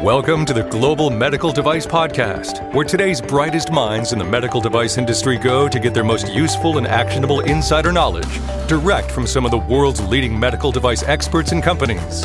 Welcome to the Global Medical Device Podcast, where today's brightest minds in the medical device industry go to get their most useful and actionable insider knowledge direct from some of the world's leading medical device experts and companies.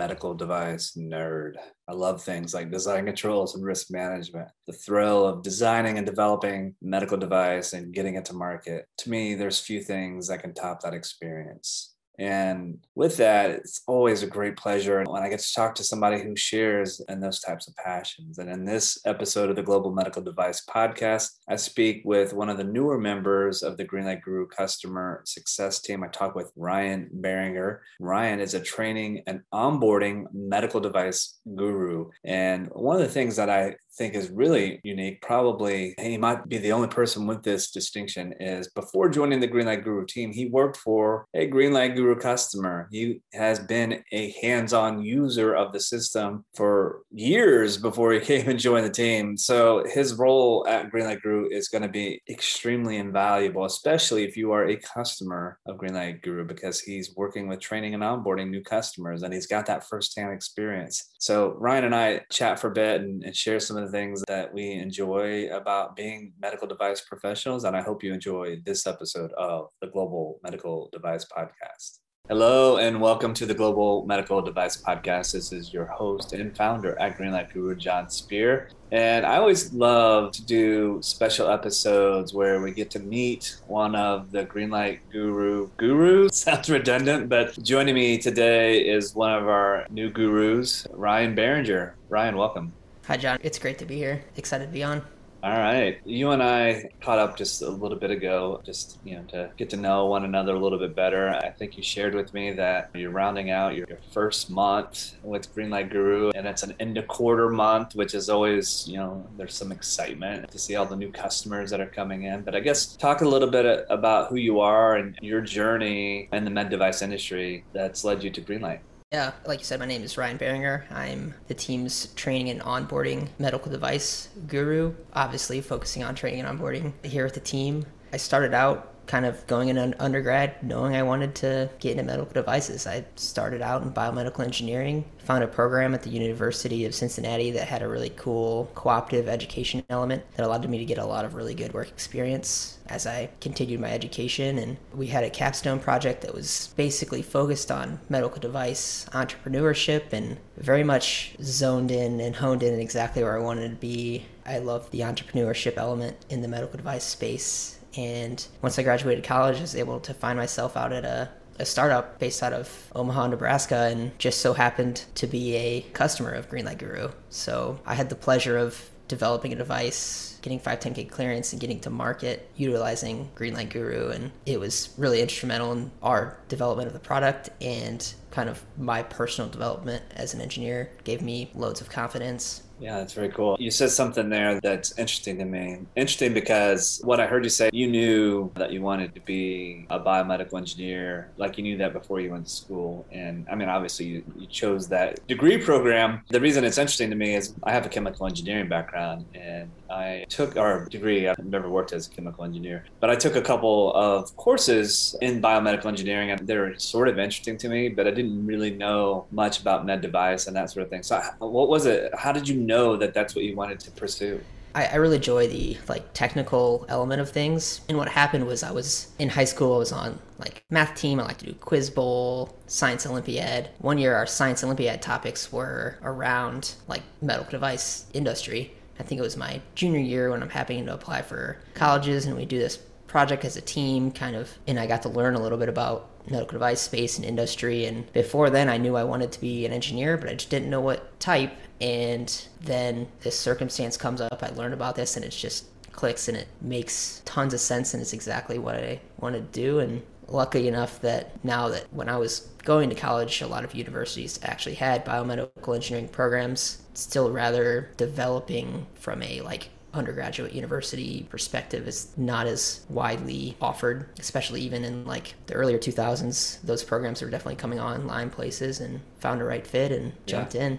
Medical device nerd. I love things like design controls and risk management. The thrill of designing and developing medical device and getting it to market. To me, there's few things that can top that experience. And with that, it's always a great pleasure when I get to talk to somebody who shares in those types of passions. And in this episode of the Global Medical Device Podcast, I speak with one of the newer members of the Greenlight Guru customer success team. I talk with Ryan Behringer. Ryan is a training and onboarding medical device guru. And one of the things that I think is really unique, probably he might be the only person with this distinction, is before joining the Greenlight Guru team, he worked for a Greenlight Guru customer. He has been a hands on user of the system for years before he came and joined the team. So his role at Greenlight Guru is going to be extremely invaluable, especially if you are a customer of Greenlight Guru, because he's working with training and onboarding new customers and he's got that firsthand experience. So Ryan and I chat for a bit and, and share some of the things that we enjoy about being medical device professionals. And I hope you enjoy this episode of the Global Medical Device Podcast. Hello and welcome to the Global Medical Device Podcast. This is your host and founder at Greenlight Guru, Jon Speer. And I always love to do special episodes where we get to meet one of the Greenlight Guru gurus. Sounds redundant, but joining me today is one of our new gurus, Ryan Behringer. Ryan, welcome. Hi, Jon. It's great to be here. Excited to be on. All right. You and I caught up just a little bit ago, just, you know, to get to know one another a little bit better. I think you shared with me that you're rounding out your, first month with Greenlight Guru, and it's an end of quarter month, which is always, you know, there's some excitement to see all the new customers that are coming in. But I guess talk a little bit about who you are and your journey in the med device industry that's led you to Greenlight. Yeah, like you said, my name is Ryan Behringer. I'm the team's training and onboarding medical device guru, obviously focusing on training and onboarding here at the team. I started out kind of going in undergrad knowing I wanted to get into medical devices. I started out in biomedical engineering, found a program at the University of Cincinnati that had a really cool cooperative education element that allowed me to get a lot of really good work experience as I continued my education. And we had a capstone project that was basically focused on medical device entrepreneurship and very much zoned in and honed in exactly where I wanted to be. I love the entrepreneurship element in the medical device space and once I graduated college, I was able to find myself out at a, a startup based out of Omaha, Nebraska, and just so happened to be a customer of Greenlight Guru. So I had the pleasure of developing a device, getting 510k clearance, and getting to market utilizing Greenlight Guru. And it was really instrumental in our development of the product and kind of my personal development as an engineer, gave me loads of confidence yeah, that's very cool. You said something there that's interesting to me. Interesting because what I heard you say, you knew that you wanted to be a biomedical engineer, like you knew that before you went to school. And I mean, obviously, you, you chose that degree program. The reason it's interesting to me is I have a chemical engineering background and I took our degree. I've never worked as a chemical engineer, but I took a couple of courses in biomedical engineering and they were sort of interesting to me, but I didn't really know much about med device and that sort of thing. So, what was it? How did you know that that's what you wanted to pursue? I, I, really enjoy the like technical element of things. And what happened was I was in high school. I was on like math team. I like to do quiz bowl, science Olympiad. One year, our science Olympiad topics were around like medical device industry. I think it was my junior year when I'm happening to apply for colleges, and we do this project as a team, kind of, and I got to learn a little bit about medical device space and industry. And before then, I knew I wanted to be an engineer, but I just didn't know what type. And then this circumstance comes up. I learn about this, and it just clicks, and it makes tons of sense, and it's exactly what I want to do. And lucky enough that now that when I was going to college, a lot of universities actually had biomedical engineering programs, still rather developing from a like undergraduate university perspective is not as widely offered, especially even in like the earlier 2000s. Those programs were definitely coming online places and found a right fit and jumped yeah. in.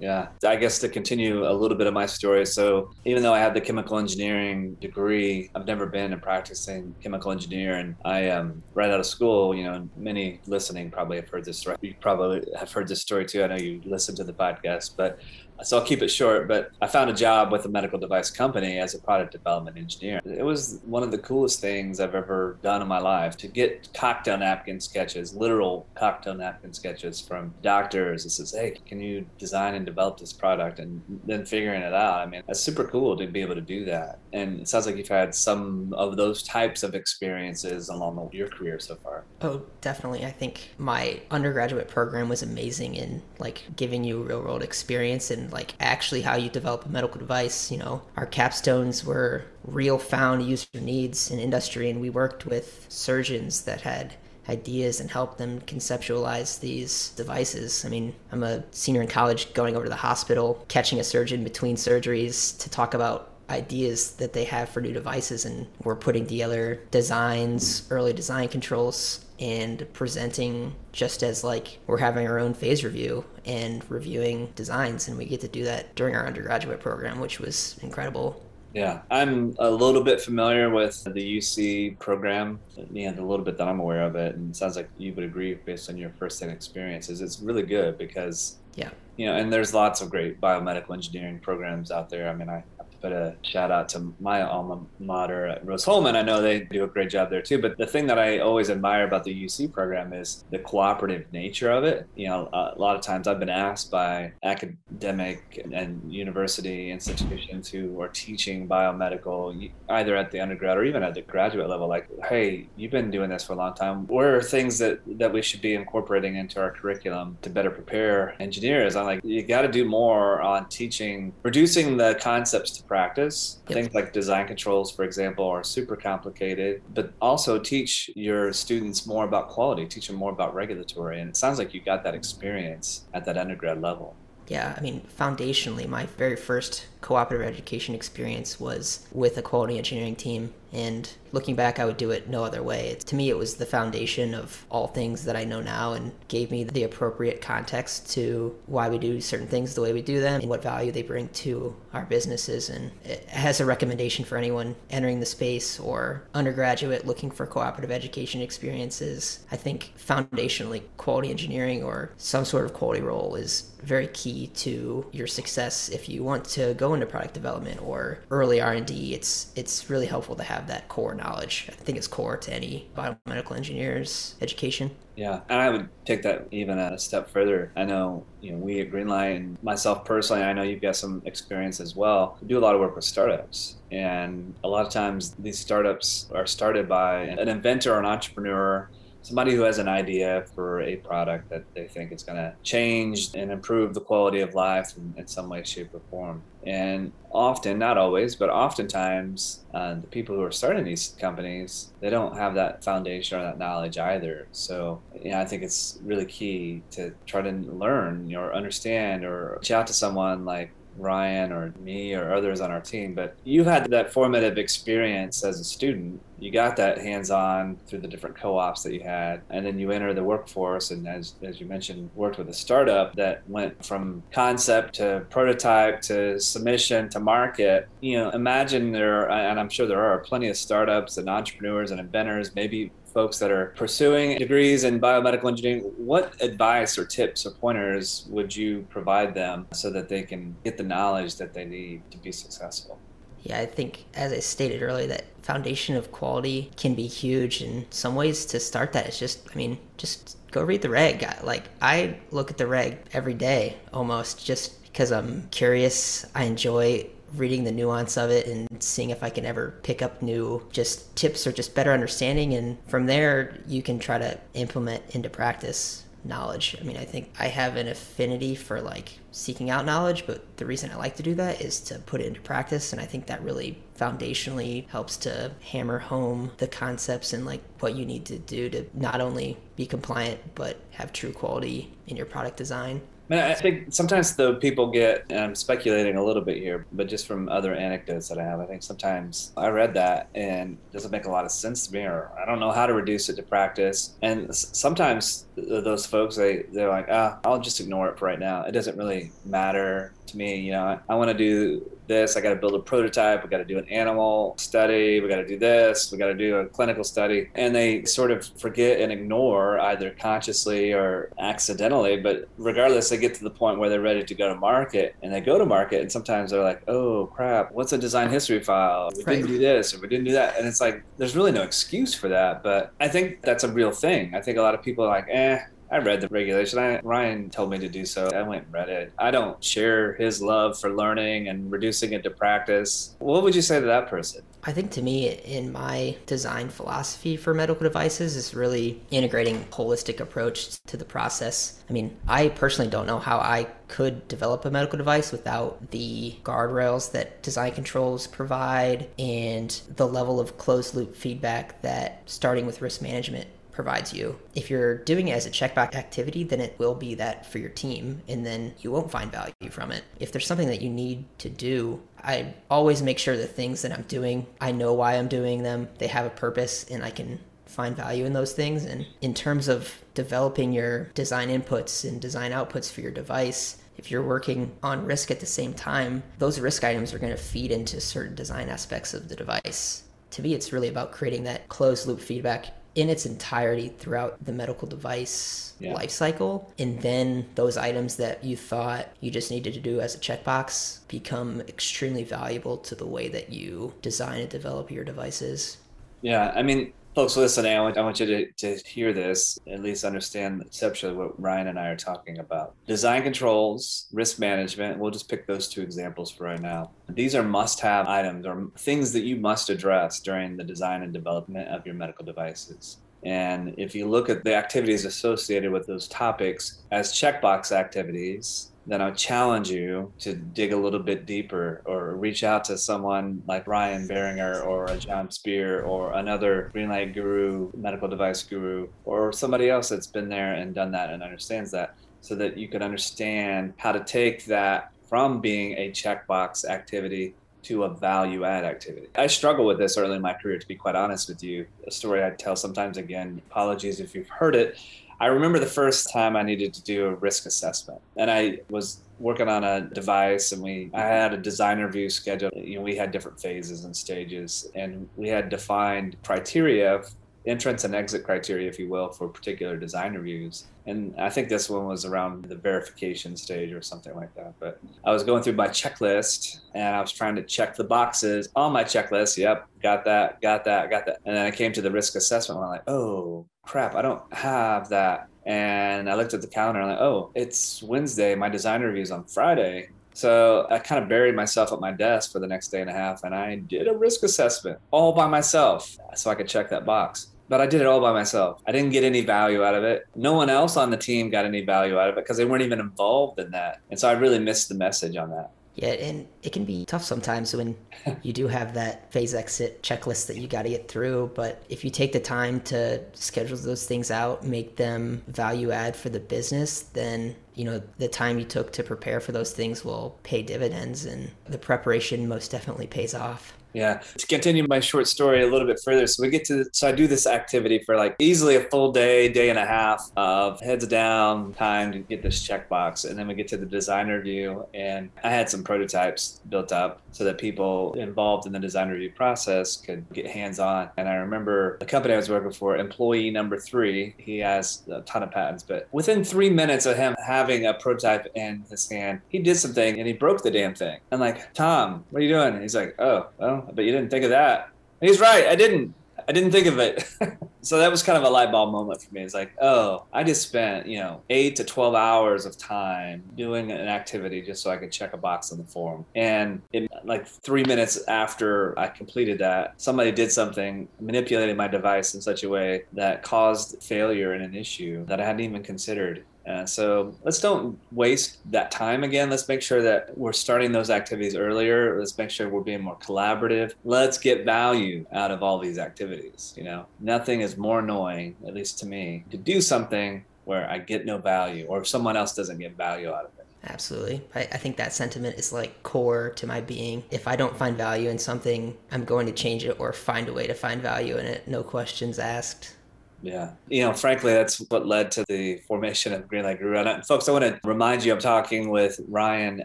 Yeah. I guess to continue a little bit of my story. So, even though I have the chemical engineering degree, I've never been a practicing chemical engineer. And I am um, right out of school, you know, many listening probably have heard this story. You probably have heard this story too. I know you listen to the podcast, but so I'll keep it short, but I found a job with a medical device company as a product development engineer. It was one of the coolest things I've ever done in my life to get cocktail napkin sketches, literal cocktail napkin sketches from doctors that says, Hey, can you design and develop this product? And then figuring it out. I mean, that's super cool to be able to do that. And it sounds like you've had some of those types of experiences along your career so far. Oh, definitely. I think my undergraduate program was amazing in like giving you real world experience and like actually how you develop a medical device. You know, our capstones were real found user needs in industry, and we worked with surgeons that had ideas and helped them conceptualize these devices. I mean, I'm a senior in college going over to the hospital, catching a surgeon between surgeries to talk about ideas that they have for new devices and we're putting together designs early design controls and presenting just as like we're having our own phase review and reviewing designs and we get to do that during our undergraduate program which was incredible yeah, I'm a little bit familiar with the UC program, you a little bit that I'm aware of it, and it sounds like you would agree based on your first-hand experiences. It's really good because, yeah, you know, and there's lots of great biomedical engineering programs out there. I mean, I, but a shout out to my alma mater at Rose-Hulman. I know they do a great job there too. But the thing that I always admire about the UC program is the cooperative nature of it. You know, a lot of times I've been asked by academic and university institutions who are teaching biomedical, either at the undergrad or even at the graduate level, like, hey, you've been doing this for a long time. What are things that, that we should be incorporating into our curriculum to better prepare engineers? I'm like, you got to do more on teaching, reducing the concepts to practice. Yep. Things like design controls, for example, are super complicated, but also teach your students more about quality, teach them more about regulatory. And it sounds like you got that experience at that undergrad level. Yeah, I mean, foundationally, my very first cooperative education experience was with a quality engineering team and looking back, I would do it no other way. To me, it was the foundation of all things that I know now and gave me the appropriate context to why we do certain things the way we do them and what value they bring to our businesses. And it has a recommendation for anyone entering the space or undergraduate looking for cooperative education experiences. I think foundationally, quality engineering or some sort of quality role is very key to your success if you want to go into product development or early R&D. It's it's really helpful to have have that core knowledge. I think it's core to any biomedical engineer's education. Yeah, and I would take that even a step further. I know, you know, we at Greenlight and myself personally, I know you've got some experience as well. We do a lot of work with startups, and a lot of times these startups are started by an inventor or an entrepreneur somebody who has an idea for a product that they think is going to change and improve the quality of life in, in, some way, shape, or form. And often, not always, but oftentimes, uh, the people who are starting these companies, they don't have that foundation or that knowledge either. So, you know, I think it's really key to try to learn or understand or reach out to someone like Ryan or me or others on our team, but you had that formative experience as a student. You got that hands on through the different co ops that you had. And then you enter the workforce. And as, as you mentioned, worked with a startup that went from concept to prototype to submission to market. You know, imagine there, and I'm sure there are plenty of startups and entrepreneurs and inventors, maybe folks that are pursuing degrees in biomedical engineering, what advice or tips or pointers would you provide them so that they can get the knowledge that they need to be successful? Yeah, I think, as I stated earlier, that foundation of quality can be huge in some ways to start that. It's just, I mean, just go read the reg. Like, I look at the reg every day almost just because I'm curious. I enjoy reading the nuance of it and seeing if I can ever pick up new just tips or just better understanding. And from there, you can try to implement into practice knowledge. I mean, I think I have an affinity for like seeking out knowledge, but the reason I like to do that is to put it into practice. And I think that really foundationally helps to hammer home the concepts and like what you need to do to not only be compliant, but have true quality in your product design. I, think sometimes though people get, and I'm speculating a little bit here, but just from other anecdotes that I have, I think sometimes I read that and it doesn't make a lot of sense to me, or I don't know how to reduce it to practice. And sometimes those folks, they they're like, ah, I'll just ignore it for right now. It doesn't really matter to me. You know, I, I want to do this. I got to build a prototype. We got to do an animal study. We got to do this. We got to do a clinical study. And they sort of forget and ignore either consciously or accidentally. But regardless, they get to the point where they're ready to go to market and they go to market. And sometimes they're like, oh crap, what's a design history file? We right. didn't do this or we didn't do that. And it's like, there's really no excuse for that. But I think that's a real thing. I think a lot of people are like, eh, I read the regulation. I, Ryan told me to do so. I went and read it. I don't share his love for learning and reducing it to practice. What would you say to that person? I think to me, in my design philosophy for medical devices, is really integrating holistic approach to the process. I mean, I personally don't know how I could develop a medical device without the guardrails that design controls provide and the level of closed loop feedback that starting with risk management provides you. If you're doing it as a checkbox activity, then it will be that for your team, and then you won't find value from it. If there's something that you need to do, I always make sure the things that I'm doing, I know why I'm doing them, they have a purpose, and I can find value in those things. And in terms of developing your design inputs and design outputs for your device, if you're working on risk at the same time, those risk items are going to feed into certain design aspects of the device. To me, it's really about creating that closed loop feedback in its entirety throughout the medical device yeah. life cycle. And then those items that you thought you just needed to do as a checkbox become extremely valuable to the way that you design and develop your devices. Yeah, I mean, Folks listening, I want, I want you to, to hear this, at least understand conceptually what Ryan and I are talking about. Design controls, risk management, we'll just pick those two examples for right now. These are must have items or things that you must address during the design and development of your medical devices. And if you look at the activities associated with those topics as checkbox activities, then I challenge you to dig a little bit deeper or reach out to someone like Ryan Behringer or a Jon Speer or another Greenlight Guru, medical device guru, or somebody else that's been there and done that and understands that so that you can understand how to take that from being a checkbox activity to a value add activity. I struggle with this early in my career, to be quite honest with you. A story I tell sometimes, again, apologies if you've heard it. I remember the first time I needed to do a risk assessment, and I was working on a device, and we I had a design review scheduled. You know, we had different phases and stages, and we had defined criteria entrance and exit criteria, if you will, for particular design reviews. And I think this one was around the verification stage or something like that. But I was going through my checklist and I was trying to check the boxes on my checklist. Yep, got that, got that, got that. And then I came to the risk assessment. And I'm like, oh crap, I don't have that. And I looked at the calendar and I'm like, oh, it's Wednesday. My design review is on Friday. So I kind of buried myself at my desk for the next day and a half and I did a risk assessment all by myself so I could check that box but I did it all by myself. I didn't get any value out of it. No one else on the team got any value out of it because they weren't even involved in that. And so I really missed the message on that. Yeah, and it can be tough sometimes when you do have that phase exit checklist that you got to get through. But if you take the time to schedule those things out, make them value add for the business, then you know the time you took to prepare for those things will pay dividends, and the preparation most definitely pays off. Yeah. To continue my short story a little bit further, so we get to, so I do this activity for like easily a full day, day and a half of heads down time to get this checkbox. And then we get to the design review, and I had some prototypes built up so that people involved in the design review process could get hands on. And I remember the company I was working for, employee number three, he has a ton of patents, but within three minutes of him having a prototype in his hand, he did something and he broke the damn thing. I'm like, Tom, what are you doing? He's like, oh, well, but you didn't think of that. And he's right. I didn't. I didn't think of it. so that was kind of a light bulb moment for me. It's like, oh, I just spent, you know, eight to 12 hours of time doing an activity just so I could check a box on the form. And it, like three minutes after I completed that, somebody did something, manipulated my device in such a way that caused failure in an issue that I hadn't even considered. Uh, so let's don't waste that time again. Let's make sure that we're starting those activities earlier. Let's make sure we're being more collaborative. Let's get value out of all these activities. You know, nothing is more annoying, at least to me, to do something where I get no value or if someone else doesn't get value out of it. Absolutely. I, I, think that sentiment is like core to my being. If I don't find value in something, I'm going to change it or find a way to find value in it, no questions asked. Yeah. You know, frankly, that's what led to the formation of Greenlight Guru. And folks, I want to remind you I'm talking with Ryan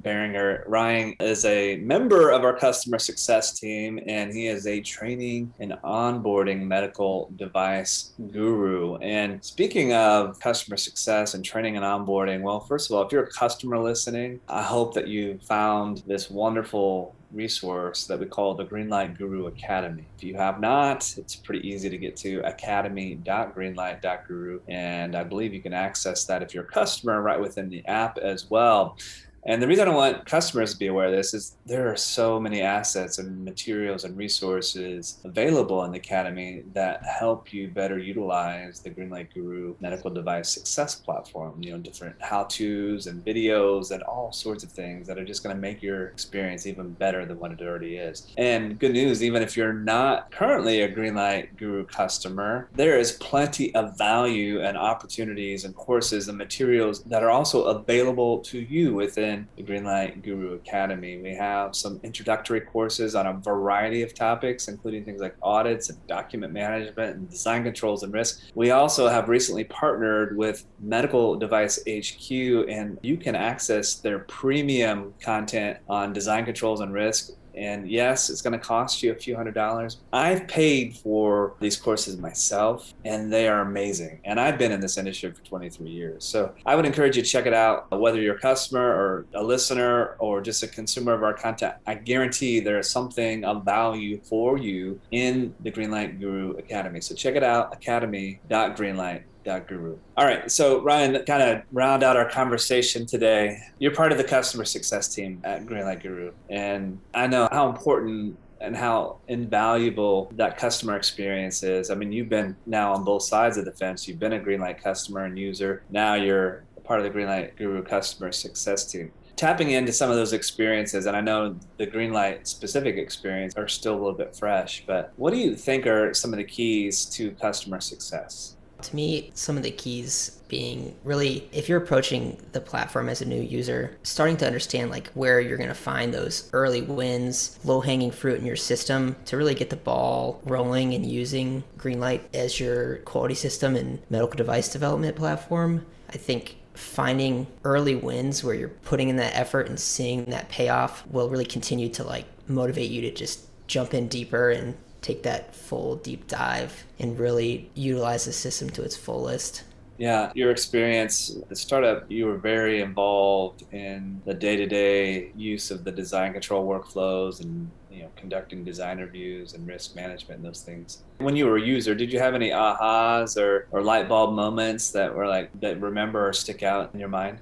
Behringer. Ryan is a member of our customer success team, and he is a training and onboarding medical device guru. And speaking of customer success and training and onboarding, well, first of all, if you're a customer listening, I hope that you found this wonderful resource that we call the Greenlight Guru Academy. If you have not, it's pretty easy to get to academy.greenlight.guru. And I believe you can access that if you're a customer right within the app as well. And the reason I want customers to be aware of this is there are so many assets and materials and resources available in the Academy that help you better utilize the Greenlight Guru medical device success platform. You know, different how to's and videos and all sorts of things that are just going to make your experience even better than what it already is. And good news, even if you're not currently a Greenlight Guru customer, there is plenty of value and opportunities and courses and materials that are also available to you within in the Greenlight Guru Academy. We have some introductory courses on a variety of topics, including things like audits and document management and design controls and risk. We also have recently partnered with Medical Device HQ, and you can access their premium content on design controls and risk and yes, it's going to cost you a few hundred dollars. I've paid for these courses myself, and they are amazing. And I've been in this industry for 23 years. So I would encourage you to check it out, whether you're a customer or a listener or just a consumer of our content. I guarantee there is something of value for you in the Greenlight Guru Academy. So check it out, academy.greenlight.com Guru. All right. So, Ryan, kind of round out our conversation today. You're part of the customer success team at Greenlight Guru. And I know how important and how invaluable that customer experience is. I mean, you've been now on both sides of the fence. You've been a Greenlight customer and user. Now you're part of the Greenlight Guru customer success team. Tapping into some of those experiences, and I know the Greenlight specific experience are still a little bit fresh, but what do you think are some of the keys to customer success? To me, some of the keys being really if you're approaching the platform as a new user, starting to understand like where you're going to find those early wins, low-hanging fruit in your system to really get the ball rolling and using Greenlight as your quality system and medical device development platform. I think finding early wins where you're putting in that effort and seeing that payoff will really continue to like motivate you to just jump in deeper and take that full deep dive and really utilize the system to its fullest. Yeah, your experience, at startup, you were very involved in the day to day use of the design control workflows and you know conducting design reviews and risk management and those things. When you were a user, did you have any ahas or, or light bulb moments that were like that remember or stick out in your mind?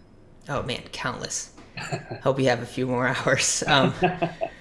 Oh man, countless. Hope you have a few more hours. Um,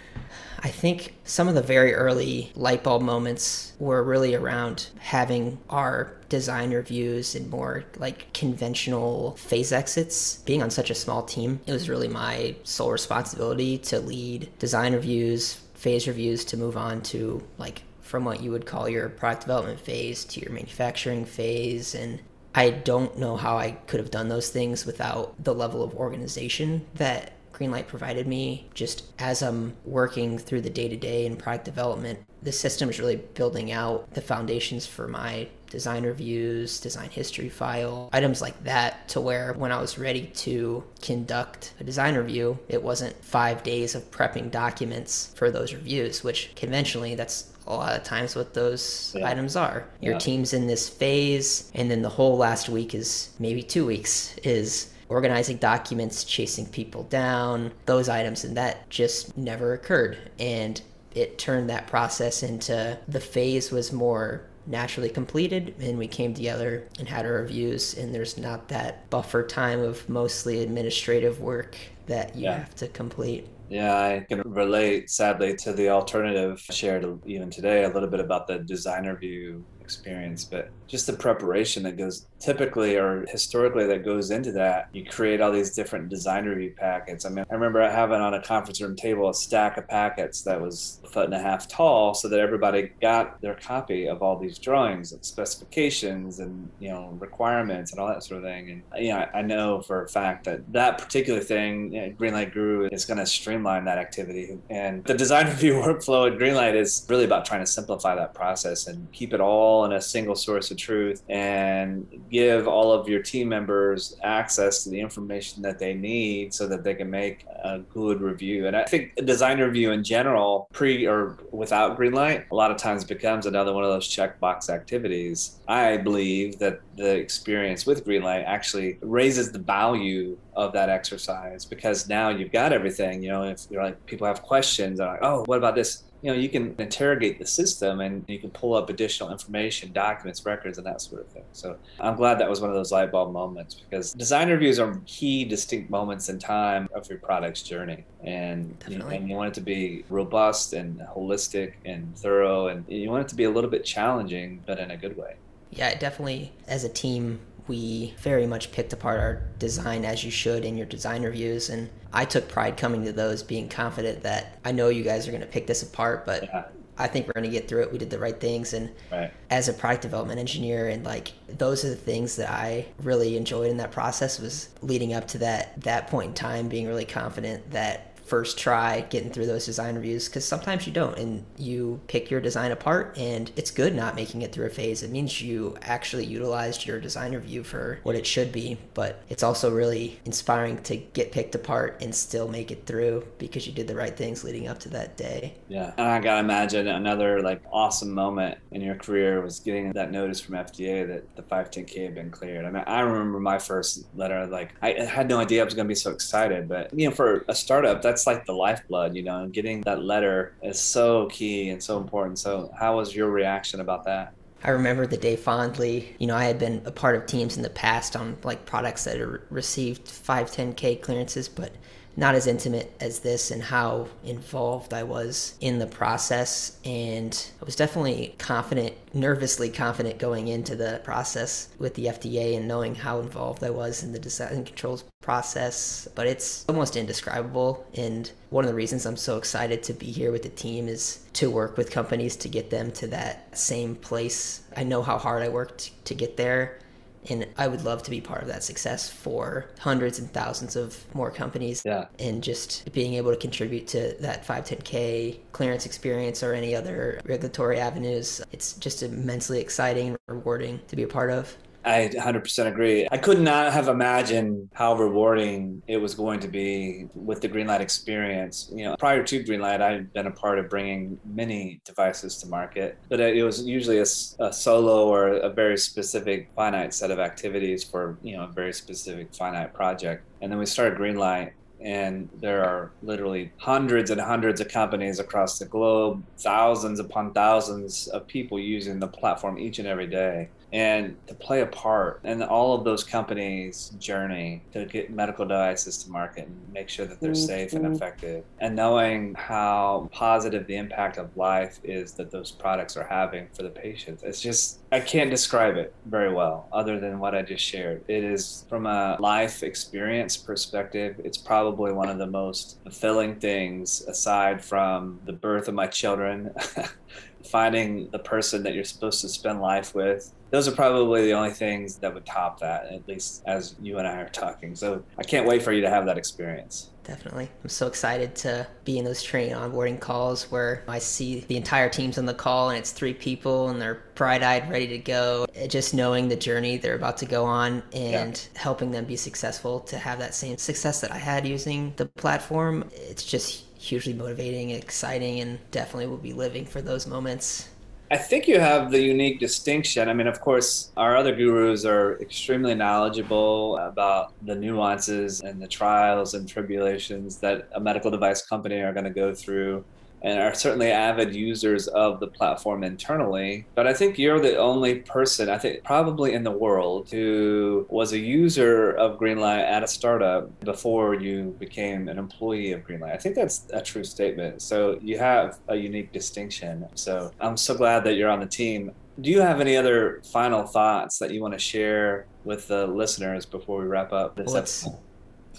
I think some of the very early light bulb moments were really around having our design reviews and more like conventional phase exits. Being on such a small team, it was really my sole responsibility to lead design reviews, phase reviews to move on to like from what you would call your product development phase to your manufacturing phase and I don't know how I could have done those things without the level of organization that Greenlight provided me just as I'm working through the day to day in product development. The system is really building out the foundations for my design reviews, design history file, items like that, to where when I was ready to conduct a design review, it wasn't five days of prepping documents for those reviews, which conventionally that's a lot of times what those yeah. items are. Your yeah. team's in this phase, and then the whole last week is maybe two weeks is organizing documents, chasing people down, those items, and that just never occurred. And it turned that process into the phase was more naturally completed and we came together and had our reviews and there's not that buffer time of mostly administrative work that you yeah. have to complete yeah, I can relate sadly to the alternative shared even today a little bit about the design review experience, but just the preparation that goes typically or historically that goes into that. You create all these different design review packets. I mean, I remember having on a conference room table a stack of packets that was a foot and a half tall so that everybody got their copy of all these drawings and specifications and, you know, requirements and all that sort of thing. And, you know, I know for a fact that that particular thing, you know, Greenlight Guru is going to streamline that activity. And the design review workflow at Greenlight is really about trying to simplify that process and keep it all in a single source of truth and give all of your team members access to the information that they need so that they can make a good review. And I think a design review in general, pre or without Greenlight, a lot of times becomes another one of those checkbox activities. I believe that the experience with Greenlight actually raises the value of that exercise because now you've got everything. You know, if you're like people have questions, they're like, oh, what about this? you know you can interrogate the system and you can pull up additional information documents records and that sort of thing so i'm glad that was one of those light bulb moments because design reviews are key distinct moments in time of your product's journey and you, and you want it to be robust and holistic and thorough and you want it to be a little bit challenging but in a good way yeah definitely as a team we very much picked apart our design as you should in your design reviews and i took pride coming to those being confident that i know you guys are going to pick this apart but yeah. i think we're going to get through it we did the right things and right. as a product development engineer and like those are the things that i really enjoyed in that process was leading up to that that point in time being really confident that first try getting through those design reviews because sometimes you don't and you pick your design apart and it's good not making it through a phase. It means you actually utilized your design review for what it should be but it's also really inspiring to get picked apart and still make it through because you did the right things leading up to that day. Yeah. And i gotta imagine another like awesome moment in your career was getting that notice from fda that the 510k had been cleared. I mean i remember my first letter like i had no idea i was to be so excited but you know for a startup that's that's like the lifeblood, you know, and getting that letter is so key and so important. So, how was your reaction about that? I remember the day fondly. You know, I had been a part of teams in the past on like products that had received 510k clearances, but not as intimate as this and how involved I was in the process. And I was definitely confident, nervously confident going into the process with the FDA and knowing how involved I was in the design controls process. But it's almost indescribable. And one of the reasons I'm so excited to be here with the team is to work with companies to get them to that same place. I know how hard I worked to get there and I would love to be part of that success for hundreds and thousands of more companies. Yeah. And just being able to contribute to that 510K clearance experience or any other regulatory avenues. It's just immensely exciting and rewarding to be a part of. I 100% agree. I could not have imagined how rewarding it was going to be with the Greenlight experience. You know, prior to Greenlight, I had been a part of bringing many devices to market, but it was usually a, a solo or a very specific finite set of activities for, you know, a very specific finite project. And then we started Greenlight and there are literally hundreds and hundreds of companies across the globe, thousands upon thousands of people using the platform each and every day and to play a part in all of those companies' journey to get medical devices to market and make sure that they're mm-hmm. safe and effective, and knowing how positive the impact of life is that those products are having for the patients. It's just, I can't describe it very well other than what I just shared. It is, from a life experience perspective, it's probably one of the most fulfilling things aside from the birth of my children. finding the person that you're supposed to spend life with those are probably the only things that would top that, at least as you and I are talking. So I can't wait for you to have that experience. Definitely. I'm so excited to be in those training onboarding calls where I see the entire team's on the call and it's three people and they're bright eyed, ready to go. Just knowing the journey they're about to go on and yeah. helping them be successful to have that same success that I had using the platform. It's just hugely motivating, and exciting, and definitely will be living for those moments I think you have the unique distinction. I mean, of course, our other gurus are extremely knowledgeable about the nuances and the trials and tribulations that a medical device company are going to go through and are certainly avid users of the platform internally. But I think you're the only person, I think probably in the world, who was a user of Greenlight at a startup before you became an employee of Greenlight. I think that's a true statement. So you have a unique distinction. So I'm so glad that you're on the team Do you have any other final thoughts that you want to share with the listeners before we wrap up this well, episode?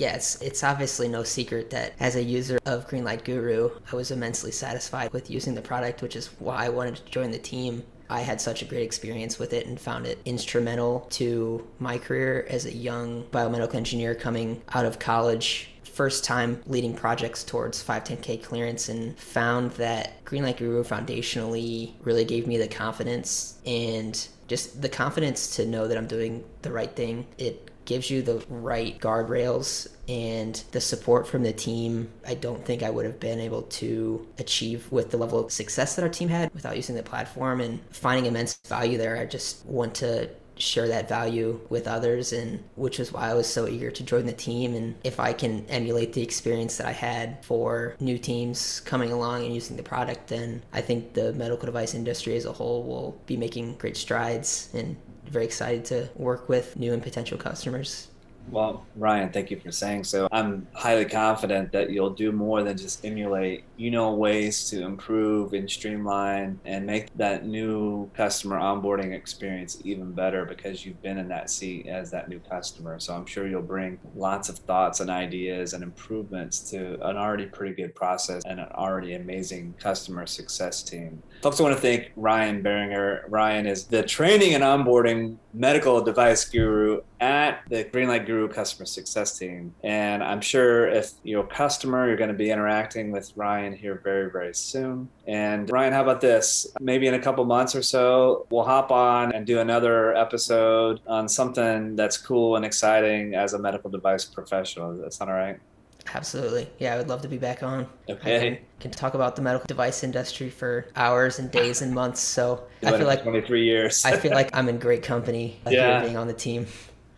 It's, it's obviously no secret that as a user of Greenlight Guru, I was immensely satisfied with using the product, which is why I wanted to join the team. I had such a great experience with it and found it instrumental to my career as a young biomedical engineer coming out of college first time leading projects towards 510k clearance and found that Greenlight Guru foundationally really gave me the confidence and just the confidence to know that I'm doing the right thing. It gives you the right guardrails and the support from the team. I don't think I would have been able to achieve with the level of success that our team had without using the platform and finding immense value there. I just want to share that value with others and which is why I was so eager to join the team and if I can emulate the experience that I had for new teams coming along and using the product then I think the medical device industry as a whole will be making great strides and very excited to work with new and potential customers. Well, Ryan, thank you for saying so. I'm highly confident that you'll do more than just emulate. You know ways to improve and streamline and make that new customer onboarding experience even better because you've been in that seat as that new customer. So I'm sure you'll bring lots of thoughts and ideas and improvements to an already pretty good process and an already amazing customer success team. I want to thank Ryan Behringer. Ryan is the training and onboarding medical device guru at the Greenlight Guru customer success team. And I'm sure if you're a customer, you're going to be interacting with Ryan here very, very soon. And Ryan, how about this? Maybe in a couple months or so, we'll hop on and do another episode on something that's cool and exciting as a medical device professional. Does that sound all right? Absolutely. Yeah, I would love to be back on. Okay. I can, can talk about the medical device industry for hours and days and months. So I feel like 23 years. I feel like I'm in great company yeah. being on the team.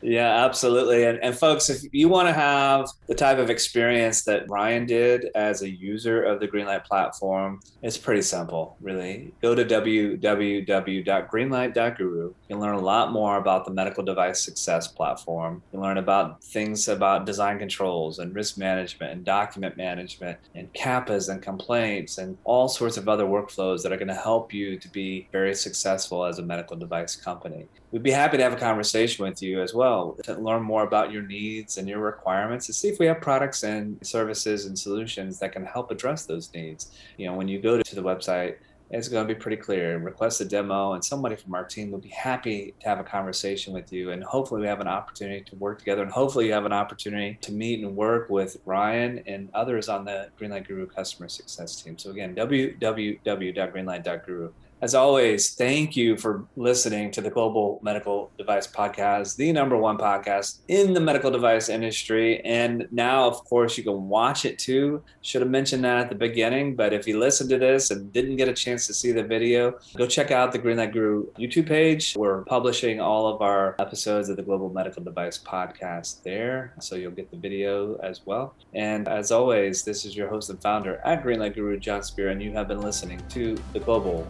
Yeah, absolutely. And, and folks, if you want to have the type of experience that Ryan did as a user of the Greenlight platform, it's pretty simple, really. Go to www.greenlight.guru. You can learn a lot more about the medical device success platform. You learn about things about design controls and risk management and document management and CAPAs and complaints and all sorts of other workflows that are going to help you to be very successful as a medical device company. We'd be happy to have a conversation with you as well to learn more about your needs and your requirements to see if we have products and services and solutions that can help address those needs. You know, when you go to the website, it's going to be pretty clear. Request a demo, and somebody from our team will be happy to have a conversation with you. And hopefully, we have an opportunity to work together. And hopefully, you have an opportunity to meet and work with Ryan and others on the Greenlight Guru customer success team. So, again, www.greenlight.guru. As always, thank you for listening to the Global Medical Device Podcast, the number one podcast in the medical device industry. And now, of course, you can watch it too. Should have mentioned that at the beginning, but if you listened to this and didn't get a chance to see the video, go check out the Greenlight Guru YouTube page. We're publishing all of our episodes of the Global Medical Device Podcast there, so you'll get the video as well. And as always, this is your host and founder at Greenlight Guru, Jon Speer, and you have been listening to the Global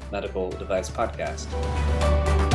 Device Podcast.